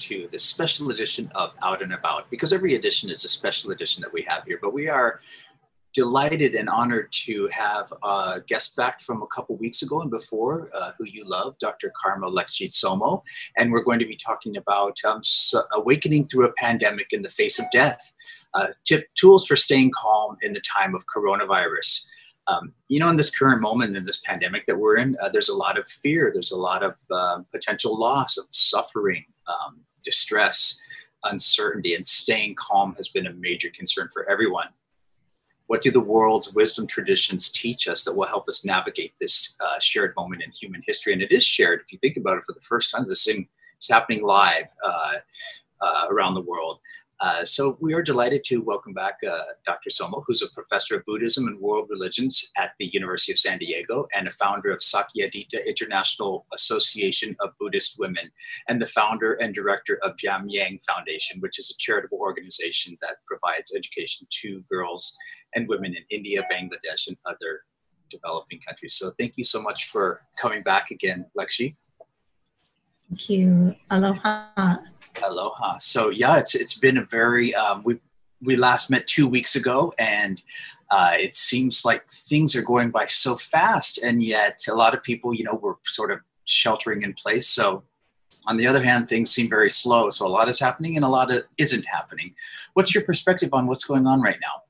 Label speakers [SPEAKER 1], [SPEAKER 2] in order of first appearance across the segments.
[SPEAKER 1] to this special edition of Out and About, because every edition is a special edition that we have here. But we are delighted and honored to have a guest back from a couple weeks ago and before, uh, who you love, Dr. Karma Lekshe Tsomo. And we're going to be talking about um, awakening through a pandemic in the face of death, uh, tools for staying calm in the time of coronavirus. Um, you know, in this current moment in this pandemic that we're in, uh, there's a lot of fear, there's a lot of uh, potential loss of suffering, um, distress, uncertainty, and staying calm has been a major concern for everyone. What do the world's wisdom traditions teach us that will help us navigate this uh, shared moment in human history? And it is shared, if you think about it for the first time, this thing is happening live uh, uh, around the world. Uh, so we are delighted to welcome back uh, Dr. Tsomo, who's a professor of Buddhism and world religions at the University of San Diego and a founder of Sakyadhita International Association of Buddhist Women and the founder and director of Jamyang Foundation, which is a charitable organization that provides education to girls and women in India, Bangladesh, and other developing countries. So thank you so much for coming back again, Lekshe.
[SPEAKER 2] Thank you. Aloha.
[SPEAKER 1] Aloha. So yeah, it's it's been a very um, we we last met two weeks ago, and uh, it seems like things are going by so fast, and yet a lot of people, you know, were sort of sheltering in place. So on the other hand, things seem very slow. So a lot is happening, and a lot of isn't happening. What's your perspective on what's going on right now?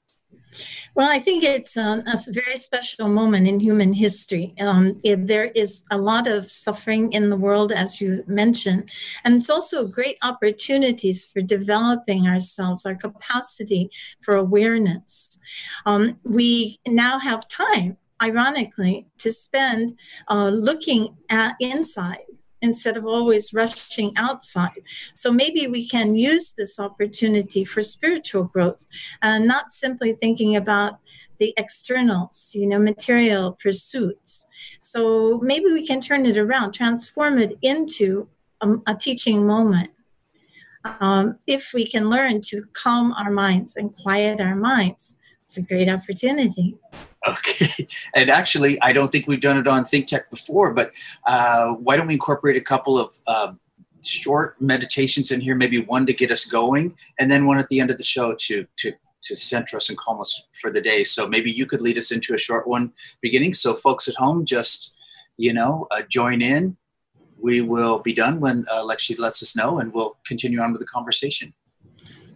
[SPEAKER 2] Well, I think it's um, a very special moment in human history. Um, it, there is a lot of suffering in the world, as you mentioned, and it's also great opportunities for developing ourselves, our capacity for awareness. Um, we now have time, ironically, to spend uh, looking at inside instead of always rushing outside. So maybe we can use this opportunity for spiritual growth and not simply thinking about the externals, you know, material pursuits. So maybe we can turn it around, transform it into a, a teaching moment. Um, if we can learn to calm our minds and quiet our minds, it's a great opportunity.
[SPEAKER 1] Okay. And actually, I don't think we've done it on ThinkTech before, but uh, why don't we incorporate a couple of uh, short meditations in here, maybe one to get us going, and then one at the end of the show to, to, to center us and calm us for the day. So maybe you could lead us into a short one beginning. So, folks at home, just, you know, uh, join in. We will be done when uh, Lekshe lets us know, and we'll continue on with the conversation.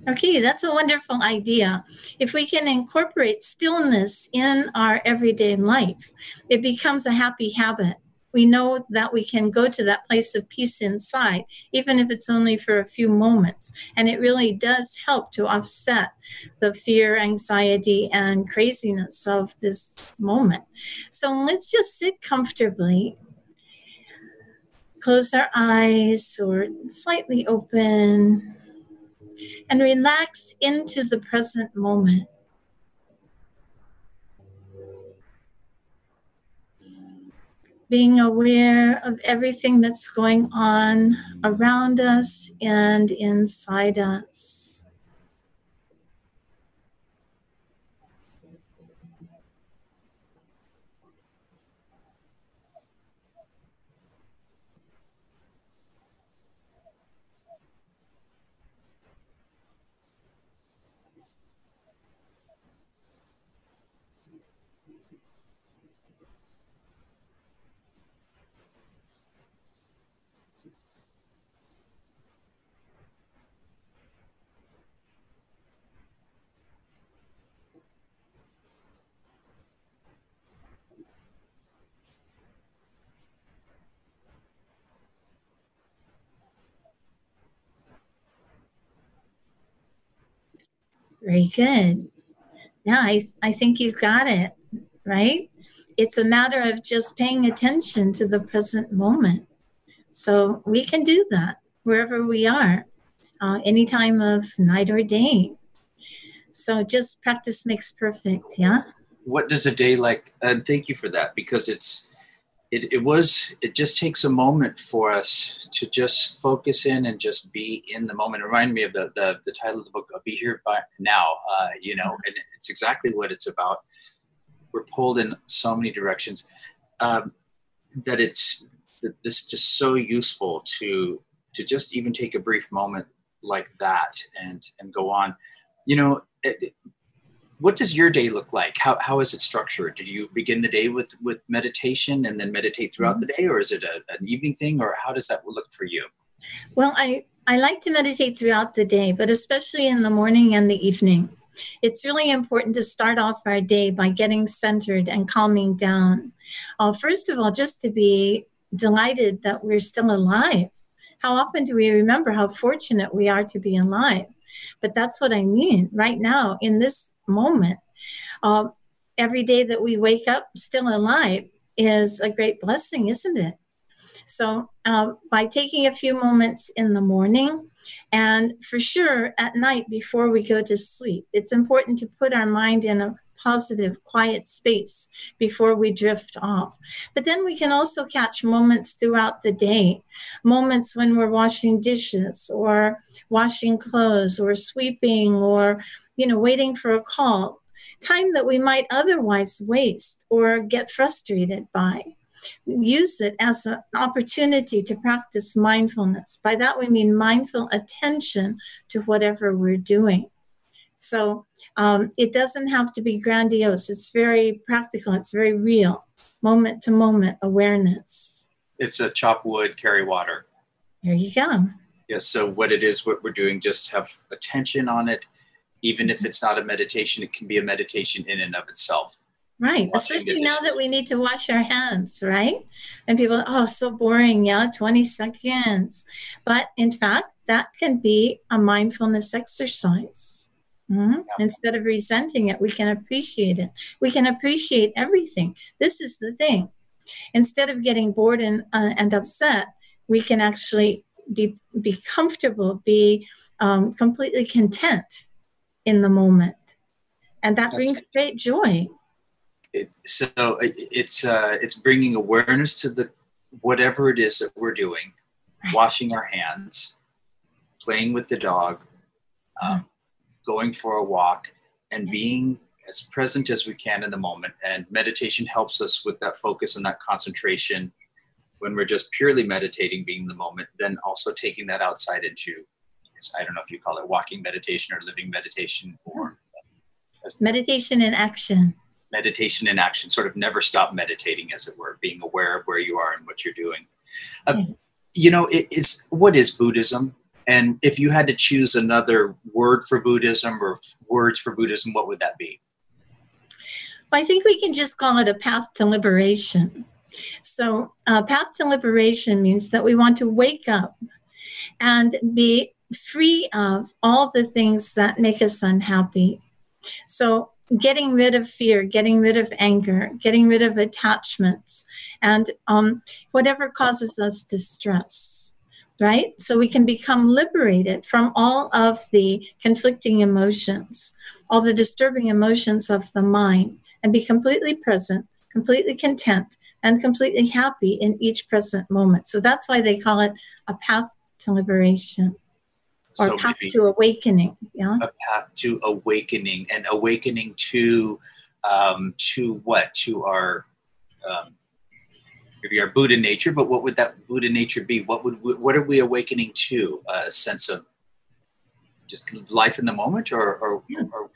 [SPEAKER 2] Okay, that's a wonderful idea. If we can incorporate stillness in our everyday life, it becomes a happy habit. We know that we can go to that place of peace inside, even if it's only for a few moments. And it really does help to offset the fear, anxiety, and craziness of this moment. So let's just sit comfortably close our eyes or slightly open and relax into the present moment. Being aware of everything that's going on around us and inside us. Very good. Yeah, I, I think you've got it, right? It's a matter of just paying attention to the present moment. So we can do that wherever we are, uh, any time of night or day. So just practice makes perfect, yeah?
[SPEAKER 1] What does a day like, and thank you for that, because it's, it, it was it just takes a moment for us to just focus in and just be in the moment. It reminded me of the, the, the title of the book, I'll "Be Here by Now." Uh, you know, and it's exactly what it's about. We're pulled in so many directions um, that it's that this is just so useful to to just even take a brief moment like that and and go on you know it, what does your day look like? How, how is it structured? Do you begin the day with with meditation and then meditate throughout mm-hmm. the day or is it a, an evening thing or how does that look for you?
[SPEAKER 2] Well i i like to meditate throughout the day but especially in the morning and the evening. It's really important to start off our day by getting centered and calming down. Uh, first of all just to be delighted that we're still alive. How often do we remember how fortunate we are to be alive but that's what I mean right now in this moment. Uh, every day that we wake up still alive is a great blessing, isn't it? So, uh, by taking a few moments in the morning and for sure at night before we go to sleep, it's important to put our mind in a positive, quiet space before we drift off. But then we can also catch moments throughout the day, moments when we're washing dishes or washing clothes or sweeping or, you know, waiting for a call, time that we might otherwise waste or get frustrated by. Use it as an opportunity to practice mindfulness. By that, we mean mindful attention to whatever we're doing. So um, it doesn't have to be grandiose. It's very practical. It's very real, moment to moment awareness.
[SPEAKER 1] It's a chop wood, carry water.
[SPEAKER 2] There you go.
[SPEAKER 1] Yes. So what it is, what we're doing, just have attention on it. Even if it's not a meditation, it can be a meditation in and of itself.
[SPEAKER 2] Right, especially now that we need to wash our hands, right? And people, oh, so boring, yeah, 20 seconds. But in fact, that can be a mindfulness exercise. Mm-hmm. Yeah. Instead of resenting it, we can appreciate it. We can appreciate everything. This is the thing. Instead of getting bored and, uh, and upset, we can actually be, be comfortable, be um, completely content in the moment. And that That's brings great joy.
[SPEAKER 1] It, so it's uh, it's bringing awareness to the whatever it is that we're doing, right. washing our hands, playing with the dog, um, going for a walk, and being as present as we can in the moment. And meditation helps us with that focus and that concentration when we're just purely meditating, being the moment, then also taking that outside into, I don't know if you call it walking meditation or living meditation or
[SPEAKER 2] meditation in action.
[SPEAKER 1] Meditation in action, sort of never stop meditating, as it were, being aware of where you are and what you're doing. Uh, you know, it is what is Buddhism? And if you had to choose another word for Buddhism or words for Buddhism, what would that be?
[SPEAKER 2] I think we can just call it a path to liberation. So, uh, path to liberation means that we want to wake up and be free of all the things that make us unhappy. So, getting rid of fear, getting rid of anger, getting rid of attachments, and um, whatever causes us distress right? So we can become liberated from all of the conflicting emotions, all the disturbing emotions of the mind, and be completely present, completely content, and completely happy in each present moment. So that's why they call it a path to liberation or so path to awakening. Yeah.
[SPEAKER 1] A path to awakening and awakening to um, to what? To our um, maybe our Buddha nature, but what would that Buddha nature be? What would what are we awakening to? A sense of just life in the moment, or, or, or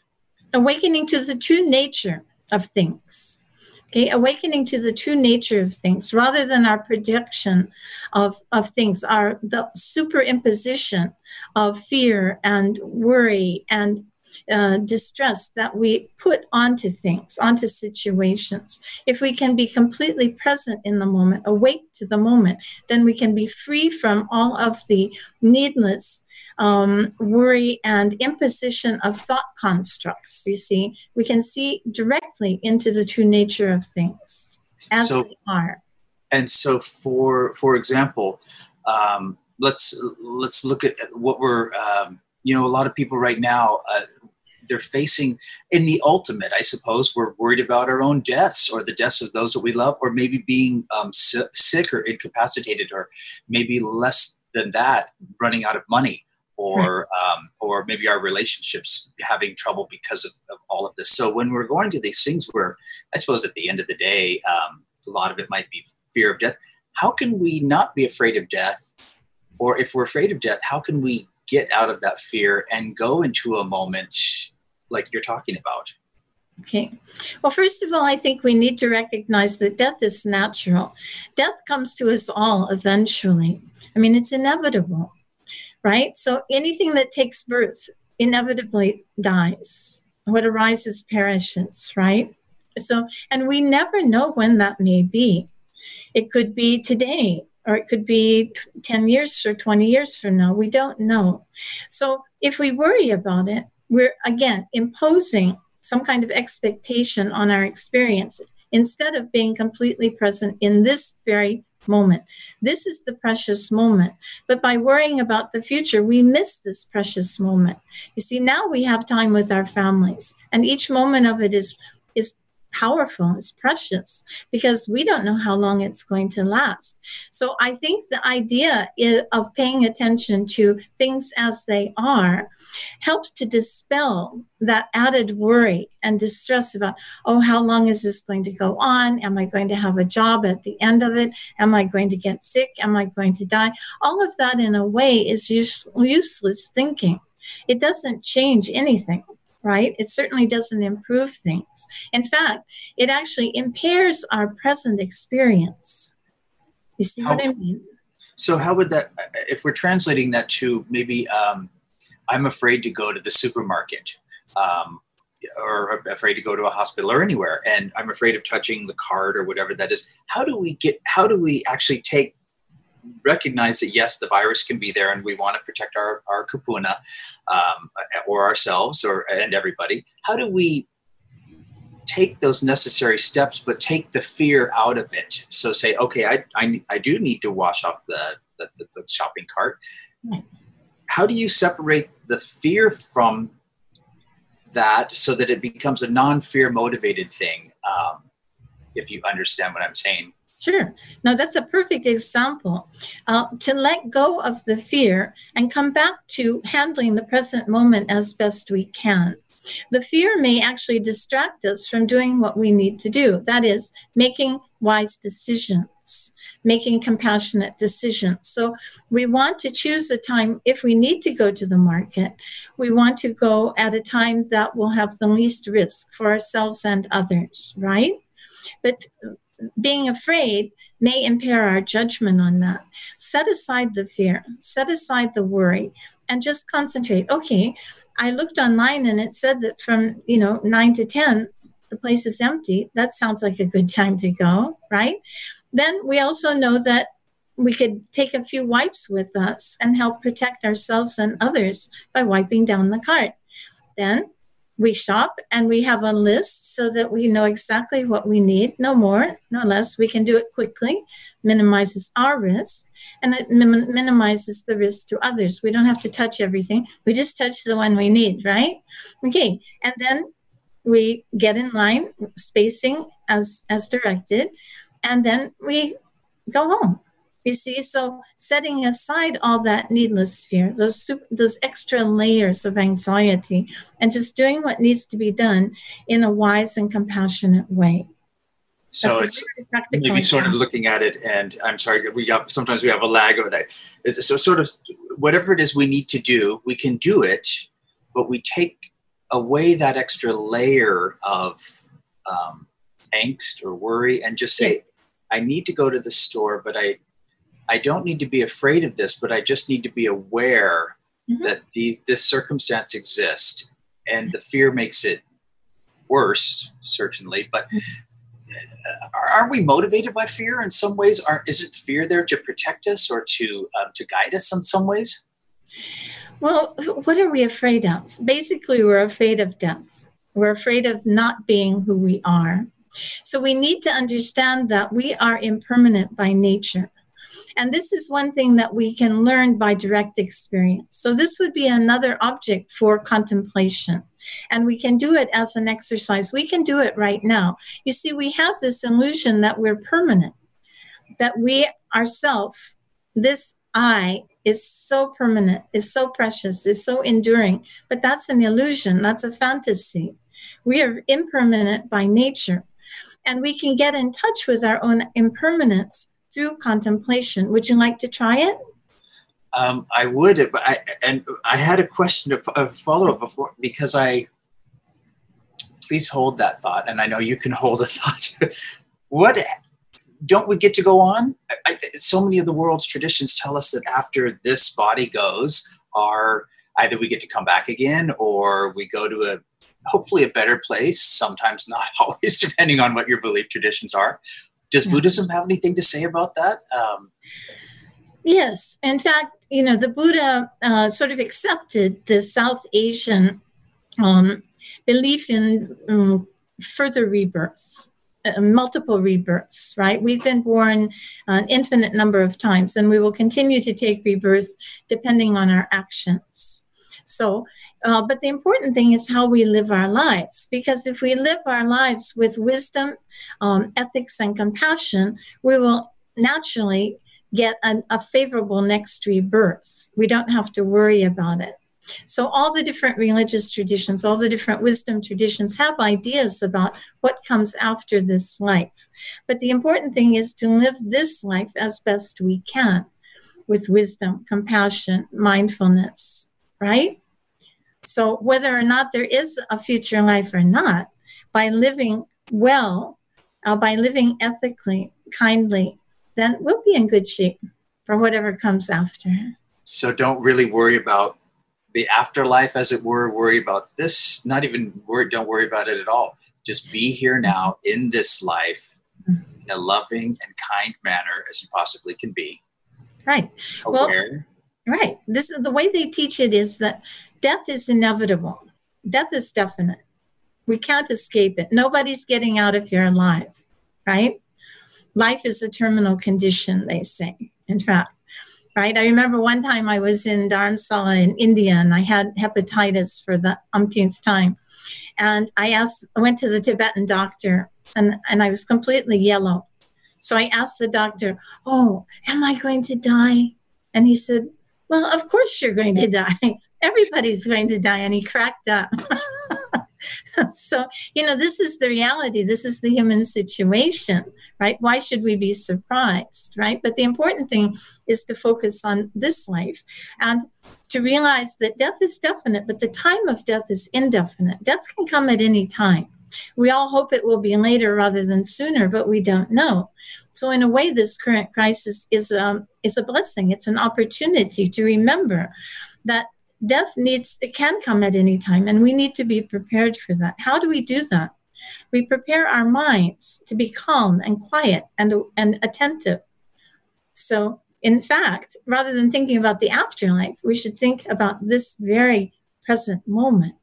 [SPEAKER 2] awakening to the true nature of things. Okay, awakening to the true nature of things rather than our projection of, of things, our the superimposition of fear and worry and uh, distress that we put onto things, onto situations. If we can be completely present in the moment, awake to the moment, then we can be free from all of the needless um, worry and imposition of thought constructs. You see, we can see directly into the true nature of things as so, they are.
[SPEAKER 1] And so, for for example, um, let's let's look at what we're. Um, you know, a lot of people right now. Uh, they're facing in the ultimate i suppose we're worried about our own deaths or the deaths of those that we love or maybe being um, sick or incapacitated or maybe less than that running out of money or um, or maybe our relationships having trouble because of, of, all of this. So when we're going to these things where I suppose at the end of the day, um, a lot of it might be fear of death. How can we not be afraid of death or if we're afraid of death, how can we get out of that fear and go into a moment like you're talking about?
[SPEAKER 2] Okay. Well, first of all, I think we need to recognize that death is natural. Death comes to us all eventually. I mean, it's inevitable, right? So anything that takes birth inevitably dies. What arises perishes, right? So, and we never know when that may be. It could be today, or it could be 10 years or 20 years from now. We don't know. So, if we worry about it, we're again imposing some kind of expectation on our experience instead of being completely present in this very moment. This is the precious moment. But by worrying about the future, we miss this precious moment. You see, now we have time with our families, and each moment of it is powerful, it's precious because we don't know how long it's going to last. So I think the idea of paying attention to things as they are helps to dispel that added worry and distress about, oh, how long is this going to go on? Am I going to have a job at the end of it? Am I going to get sick? Am I going to die? All of that, in a way, is use- useless thinking. It doesn't change anything right? It certainly doesn't improve things. In fact, it actually impairs our present experience. You see how, what I mean?
[SPEAKER 1] So, how would that, if we're translating that to maybe um, I'm afraid to go to the supermarket um, or afraid to go to a hospital or anywhere, and I'm afraid of touching the card or whatever that is, how do we get, how do we actually take recognize that yes, the virus can be there, and we want to protect our our kupuna um, or ourselves or and everybody. How do we take those necessary steps, but take the fear out of it? So say, okay, I I, I do need to wash off the the, the, the shopping cart. How do you separate the fear from that so that it becomes a non-fear motivated thing? Um, if you understand what I'm saying.
[SPEAKER 2] Sure. Now, that's a perfect example. Uh, to let go of the fear and come back to handling the present moment as best we can. The fear may actually distract us from doing what we need to do. That is, making wise decisions, making compassionate decisions. So, we want to choose a time, if we need to go to the market, we want to go at a time that will have the least risk for ourselves and others, right? But being afraid may impair our judgment on that. Set aside the fear, set aside the worry, and just concentrate. Okay, I looked online and it said that from, you know, 9 to 10, the place is empty. That sounds like a good time to go, right? Then we also know that we could take a few wipes with us and help protect ourselves and others by wiping down the cart. Then we shop and we have a list so that we know exactly what we need, no more, no less. We can do it quickly, minimizes our risk, and it min- minimizes the risk to others. We don't have to touch everything. We just touch the one we need, right? Okay, and then we get in line, spacing as as directed, and then we go home. You see, so setting aside all that needless fear, those those extra layers of anxiety, and just doing what needs to be done in a wise and compassionate way.
[SPEAKER 1] So That's it's maybe sort of looking at it, and I'm sorry, we have, sometimes we have a lag of that. So sort of whatever it is we need to do, we can do it, but we take away that extra layer of um, angst or worry, and just say, "I need to go to the store, but I I don't need to be afraid of this, but I just need to be aware mm-hmm. that these this circumstance exists, and the fear makes it worse, certainly. But mm-hmm. are, are we motivated by fear in some ways? Are isn't fear there to protect us or to um, to guide us in some ways?
[SPEAKER 2] Well, what are we afraid of? Basically, we're afraid of death. We're afraid of not being who we are. So we need to understand that we are impermanent by nature. And this is one thing that we can learn by direct experience. So this would be another object for contemplation. And we can do it as an exercise. We can do it right now. You see, we have this illusion that we're permanent, that we ourself, this I is so permanent, is so precious, is so enduring. But that's an illusion, that's a fantasy. We are impermanent by nature. And we can get in touch with our own impermanence through contemplation. Would you like to try it?
[SPEAKER 1] Um, I would, but I and I had a question to follow up before because I. Please hold that thought, and I know you can hold a thought. what don't we get to go on? I, so many of the world's traditions tell us that after this body goes, our either we get to come back again or we go to a hopefully a better place. Sometimes not always, depending on what your belief traditions are. Does. Buddhism have anything to say about that? Um,
[SPEAKER 2] yes, in fact, you know the Buddha uh, sort of accepted the South Asian um, belief in um, further rebirths uh, multiple rebirths, right? We've been born an infinite number of times, and we will continue to take rebirth depending on our actions. So, uh, but the important thing is how we live our lives, because if we live our lives with wisdom, um, ethics, and compassion, we will naturally get an, a favorable next rebirth. We don't have to worry about it. So, all the different religious traditions, all the different wisdom traditions have ideas about what comes after this life. But the important thing is to live this life as best we can with wisdom, compassion, mindfulness, right? So, whether or not there is a future life or not, by living well, uh, by living ethically, kindly, then we'll be in good shape for whatever comes after.
[SPEAKER 1] So, don't really worry about the afterlife, as it were, worry about this, not even worry, don't worry about it at all. Just be here now in this life in a loving and kind manner as you possibly can be.
[SPEAKER 2] Right. Aware. Well, right. This is the way they teach it is that death is inevitable. Death is definite. We can't escape it. Nobody's getting out of here alive, right? Life is a terminal condition, they say. In fact, right? I remember one time I was in Dharamsala in India and I had hepatitis for the umpteenth time. And I asked, I went to the Tibetan doctor and, and I was completely yellow. So I asked the doctor, Oh, am I going to die? And he said, Well, of course you're going to die. Everybody's going to die. And he cracked up. so, you know, this is the reality. This is the human situation right? Why should we be surprised, right? But the important thing is to focus on this life and to realize that death is definite, but the time of death is indefinite. Death can come at any time. We all hope it will be later rather than sooner, but we don't know. So, in a way, this current crisis is um, is a blessing. It's an opportunity to remember that death needs it can come at any time, and we need to be prepared for that. How do we do that? We prepare our minds to be calm and quiet and, and attentive. So, in fact, rather than thinking about the afterlife, we should think about this very present moment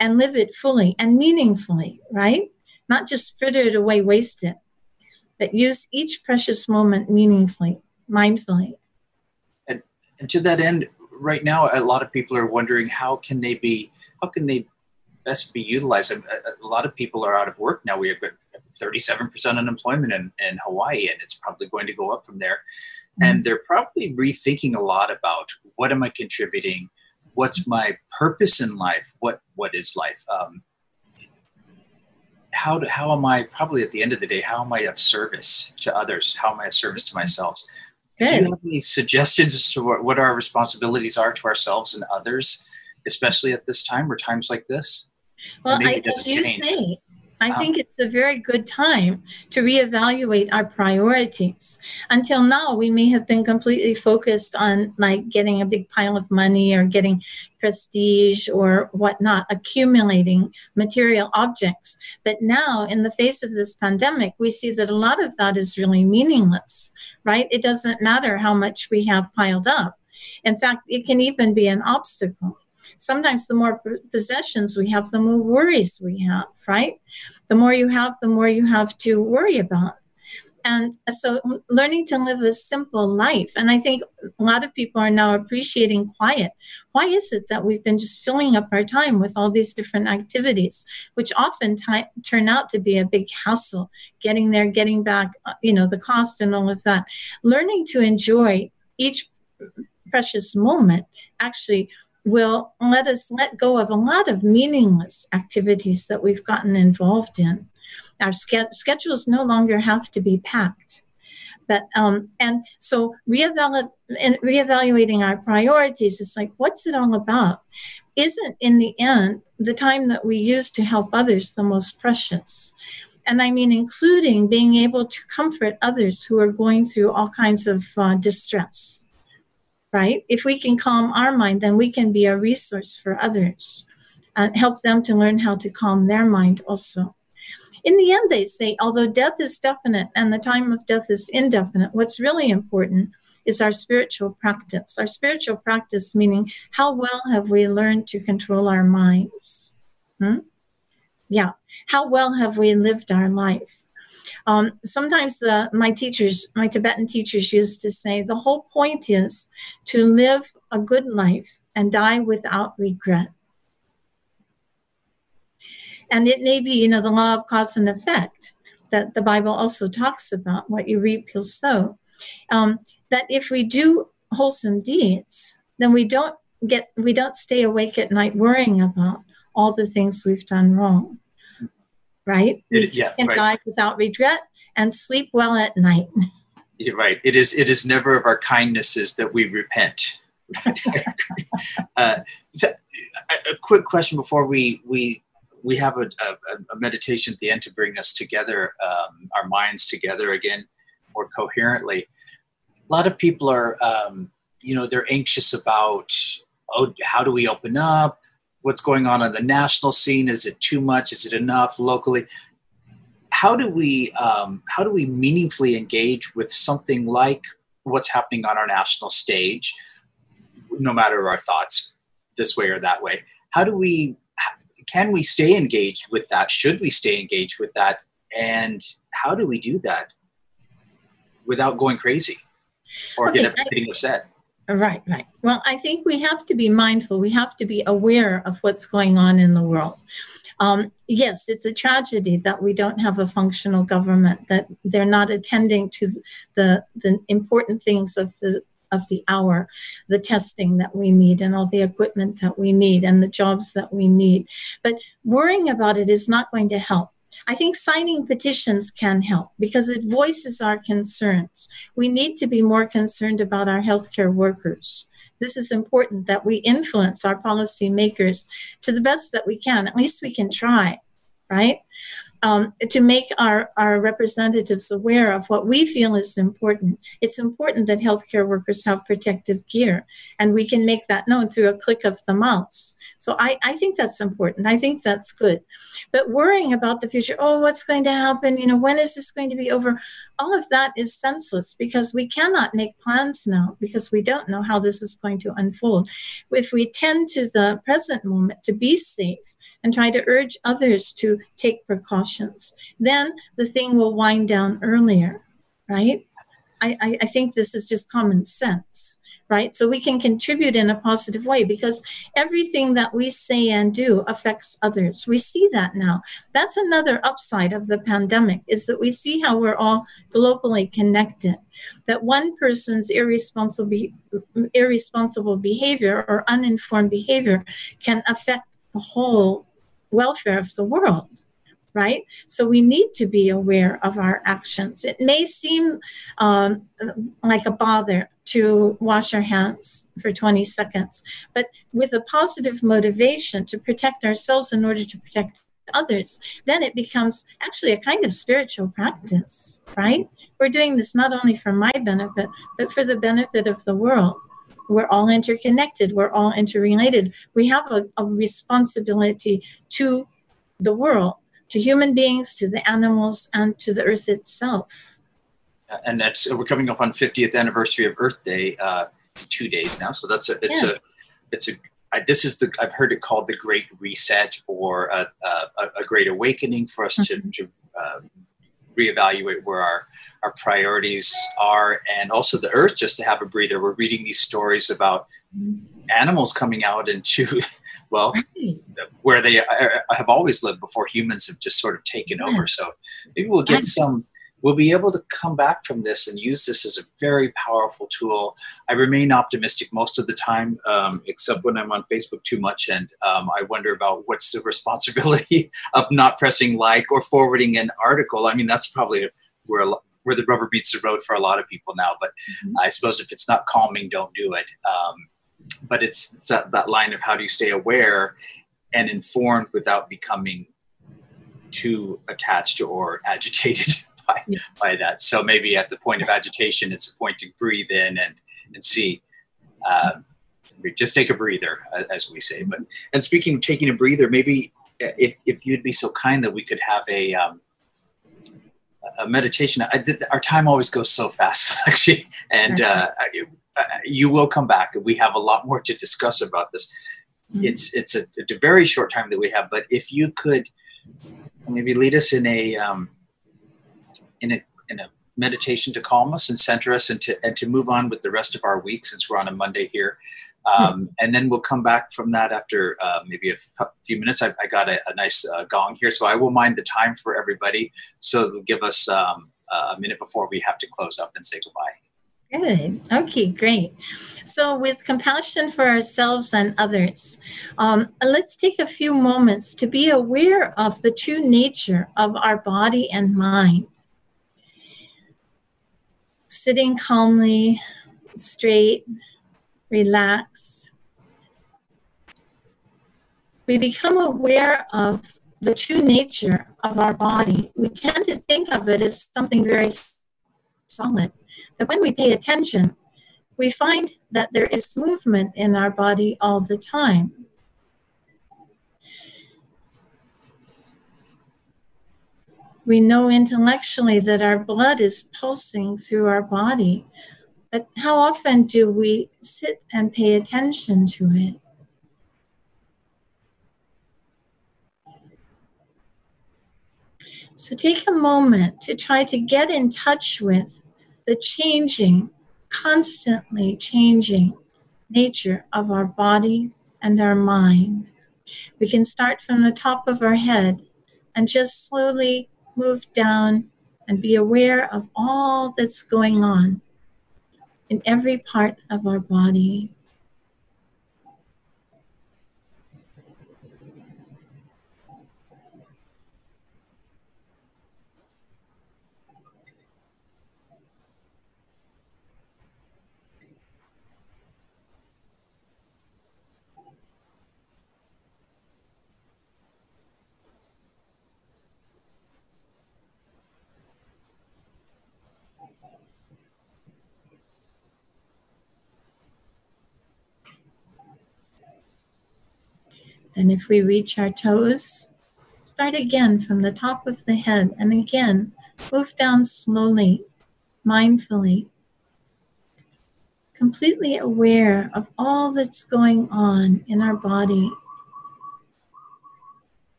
[SPEAKER 2] and live it fully and meaningfully, right? Not just fritter it away, waste it, but use each precious moment meaningfully, mindfully.
[SPEAKER 1] And, and to that end, right now, a lot of people are wondering how can they be, how can they best be utilized. A, a, lot of people are out of work now. We have 37% unemployment in, in Hawaii, and it's probably going to go up from there. Mm-hmm. And they're probably rethinking a lot about what am I contributing? What's my purpose in life? What what is life? Um, how do, how am I probably at the end of the day? How am I of service to others? How am I of service to myself? Good. Do you have any suggestions as to what, what our responsibilities are to ourselves and others, especially at this time or times like this?
[SPEAKER 2] Well, I, as you change. say, I think it's a very good time to reevaluate our priorities. Until now, we may have been completely focused on like getting a big pile of money or getting prestige or whatnot, accumulating material objects. But now, in the face of this pandemic, we see that a lot of that is really meaningless, right? It doesn't matter how much we have piled up. In fact, it can even be an obstacle sometimes the more possessions we have, the more worries we have, right? The more you have, the more you have to worry about. And so learning to live a simple life. And I think a lot of people are now appreciating quiet. Why is it that we've been just filling up our time with all these different activities, which often t- turn out to be a big hassle, getting there, getting back, uh, you know, the cost and all of that. Learning to enjoy each precious moment actually will let us let go of a lot of meaningless activities that we've gotten involved in. Our ske- schedules no longer have to be packed. But um, and so reevaluating our priorities is like, what's it all about? Isn't in the end the time that we use to help others the most precious? And I mean, including being able to comfort others who are going through all kinds of uh, distress, right? If we can calm our mind, then we can be a resource for others and help them to learn how to calm their mind also. In the end, they say, although death is definite and the time of death is indefinite, what's really important is our spiritual practice. Our spiritual practice, meaning how well have we learned to control our minds? Hmm? Yeah, how well have we lived our life? Um, sometimes the my teachers, my Tibetan teachers, used to say the whole point is to live a good life and die without regret. And it may be, you know, the law of cause and effect that the Bible also talks about what you reap, you'll sow. Um, that if we do wholesome deeds, then we don't get, we don't stay awake at night worrying about all the things we've done wrong. Right?
[SPEAKER 1] It- yeah,
[SPEAKER 2] can
[SPEAKER 1] right.
[SPEAKER 2] die without regret and sleep well at night.
[SPEAKER 1] You're right. It is. It is never of our kindnesses that we repent. uh, so, a, a quick question before we we we have a, a, a meditation at the end to bring us together, um, our minds together again, more coherently. A lot of people are, um, you know, they're anxious about oh, how do we open up? What's going on on the national scene? Is it too much? Is it enough locally? how do we um, how do we meaningfully engage with something like what's happening on our national stage no matter our thoughts this way or that way how do we can we stay engaged with that should we stay engaged with that and how do we do that without going crazy or
[SPEAKER 2] Okay,
[SPEAKER 1] getting upset
[SPEAKER 2] Right, right. Well, I think we have to be mindful. We have to be aware of what's going on in the world. Um, yes, it's a tragedy that we don't have a functional government, that they're not attending to the, the important things of the of the hour, the testing that we need and all the equipment that we need and the jobs that we need. But worrying about it is not going to help. I think signing petitions can help because it voices our concerns. We need to be more concerned about our healthcare workers. This is important that we influence our policymakers to the best that we can. At least we can try, right? Um, to make our, our representatives aware of what we feel is important. It's important that healthcare workers have protective gear, and we can make that known through a click of the mouse. So I, I think that's important. I think that's good. But worrying about the future, oh, what's going to happen? You know, when is this going to be over? All of that is senseless because we cannot make plans now because we don't know how this is going to unfold. If we tend to the present moment to be safe and try to urge others to take precautions, then the thing will wind down earlier, right? I, I, think this is just common sense, right? So we can contribute in a positive way because everything that we say and do affects others. We see that now. That's another upside of the pandemic is that we see how we're all globally connected. That one person's irresponsible irresponsible behavior or uninformed behavior can affect the whole welfare of the world right? So we need to be aware of our actions. It may seem um, like a bother to wash our hands for 20 seconds, but with a positive motivation to protect ourselves in order to protect others, then it becomes actually a kind of spiritual practice, right? We're doing this not only for my benefit, but for the benefit of the world. We're all interconnected, we're all interrelated. We have a, a responsibility to the world to human beings, to the animals, and to the earth itself.
[SPEAKER 1] and that's we're coming up on 50th anniversary of Earth Day, uh, two days now. So that's a it's
[SPEAKER 2] Yeah.
[SPEAKER 1] a it's a I, this is the I've heard it called the Great Reset or a, a, a Great Awakening for us to, to uh, reevaluate where our our priorities are, and also the Earth just to have a breather. We're reading these stories about animals coming out into well
[SPEAKER 2] Right.
[SPEAKER 1] where they are, have always lived before humans have just sort of taken over. So maybe we'll get some. We'll be able to come back from this and use this as a very powerful tool. I remain optimistic most of the time, um, except when I'm on Facebook too much, and um, I wonder about what's the responsibility of not pressing like or forwarding an article. I mean, that's probably where where the rubber meets the road for a lot of people now. But mm-hmm. I suppose if it's not calming, don't do it. Um, but it's, it's that, that line of how do you stay aware and informed without becoming too attached or agitated by, yes. by that. So maybe at the point of agitation, it's a point to breathe in and, and see. Um, just take a breather, as we say. But and speaking of taking a breather, maybe if, if you'd be so kind that we could have a um, a meditation. I, our time always goes so fast, actually, and uh, you will come back. We have a lot more to discuss about this. Mm-hmm. It's it's a, a, very short time that we have, but if you could maybe lead us in a um, in a in a meditation to calm us and center us and to and to move on with the rest of our week since we're on a Monday here. Um, and then we'll come back from that after uh, maybe a f- few minutes. I, I got a, a nice uh, gong here, so I will mind the time for everybody. So they'll give us um, a minute before we have to close up and say goodbye.
[SPEAKER 2] Good. Okay, great. So, with compassion for ourselves and others, um, let's take a few moments to be aware of the true nature of our body and mind. Sitting calmly, straight, relaxed, we become aware of the true nature of our body. We tend to think of it as something very solid. But when we pay attention, we find that there is movement in our body all the time. We know intellectually that our blood is pulsing through our body, but how often do we sit and pay attention to it? So take a moment to try to get in touch with the changing, constantly changing nature of our body and our mind. We can start from the top of our head and just slowly move down and be aware of all that's going on in every part of our body. And if we reach our toes, start again from the top of the head. And again move down slowly, mindfully, completely aware of all that's going on in our body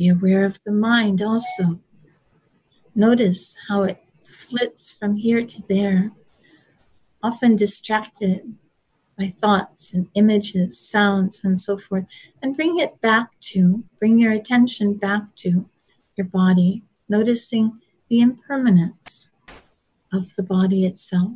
[SPEAKER 2] Be aware of the mind also. Notice how it flits from here to there, often distracted by thoughts and images, sounds, and so forth, and bring it back to, bring your attention back to your body, noticing the impermanence of the body itself.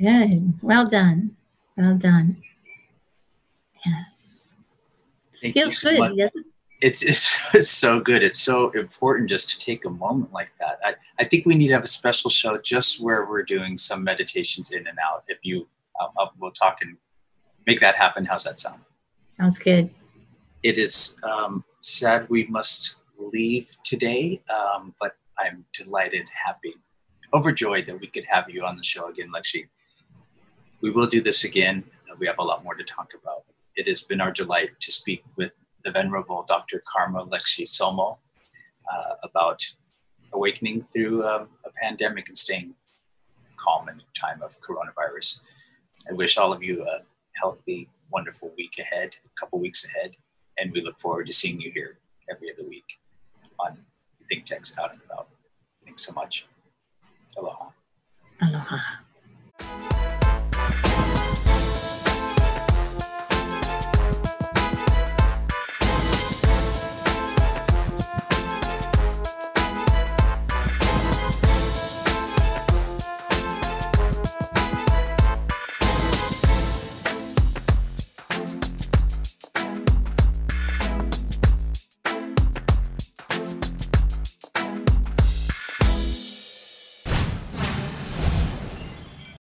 [SPEAKER 2] Good. Well done. Well done. Yes.
[SPEAKER 1] Thank
[SPEAKER 2] Feels
[SPEAKER 1] so
[SPEAKER 2] good. Yes.
[SPEAKER 1] It's, it's it's so good. It's so important just to take a moment like that. I, I think we need to have a special show just where we're doing some meditations in and out. If you, I'll, I'll, we'll talk and make that happen. How's that sound?
[SPEAKER 2] Sounds good.
[SPEAKER 1] It is um, sad we must leave today, um, but I'm delighted, happy, overjoyed that we could have you on the show again, Lekshe. We will do this again. We have a lot more to talk about. It has been our delight to speak with the Venerable Dr. Karma Lekshe Tsomo uh, about awakening through um, a pandemic and staying calm in time of coronavirus. I wish all of you a healthy, wonderful week ahead, a couple weeks ahead, and we look forward to seeing you here every other week on ThinkTech's Out and About. Thanks so much. Aloha.
[SPEAKER 2] Aloha.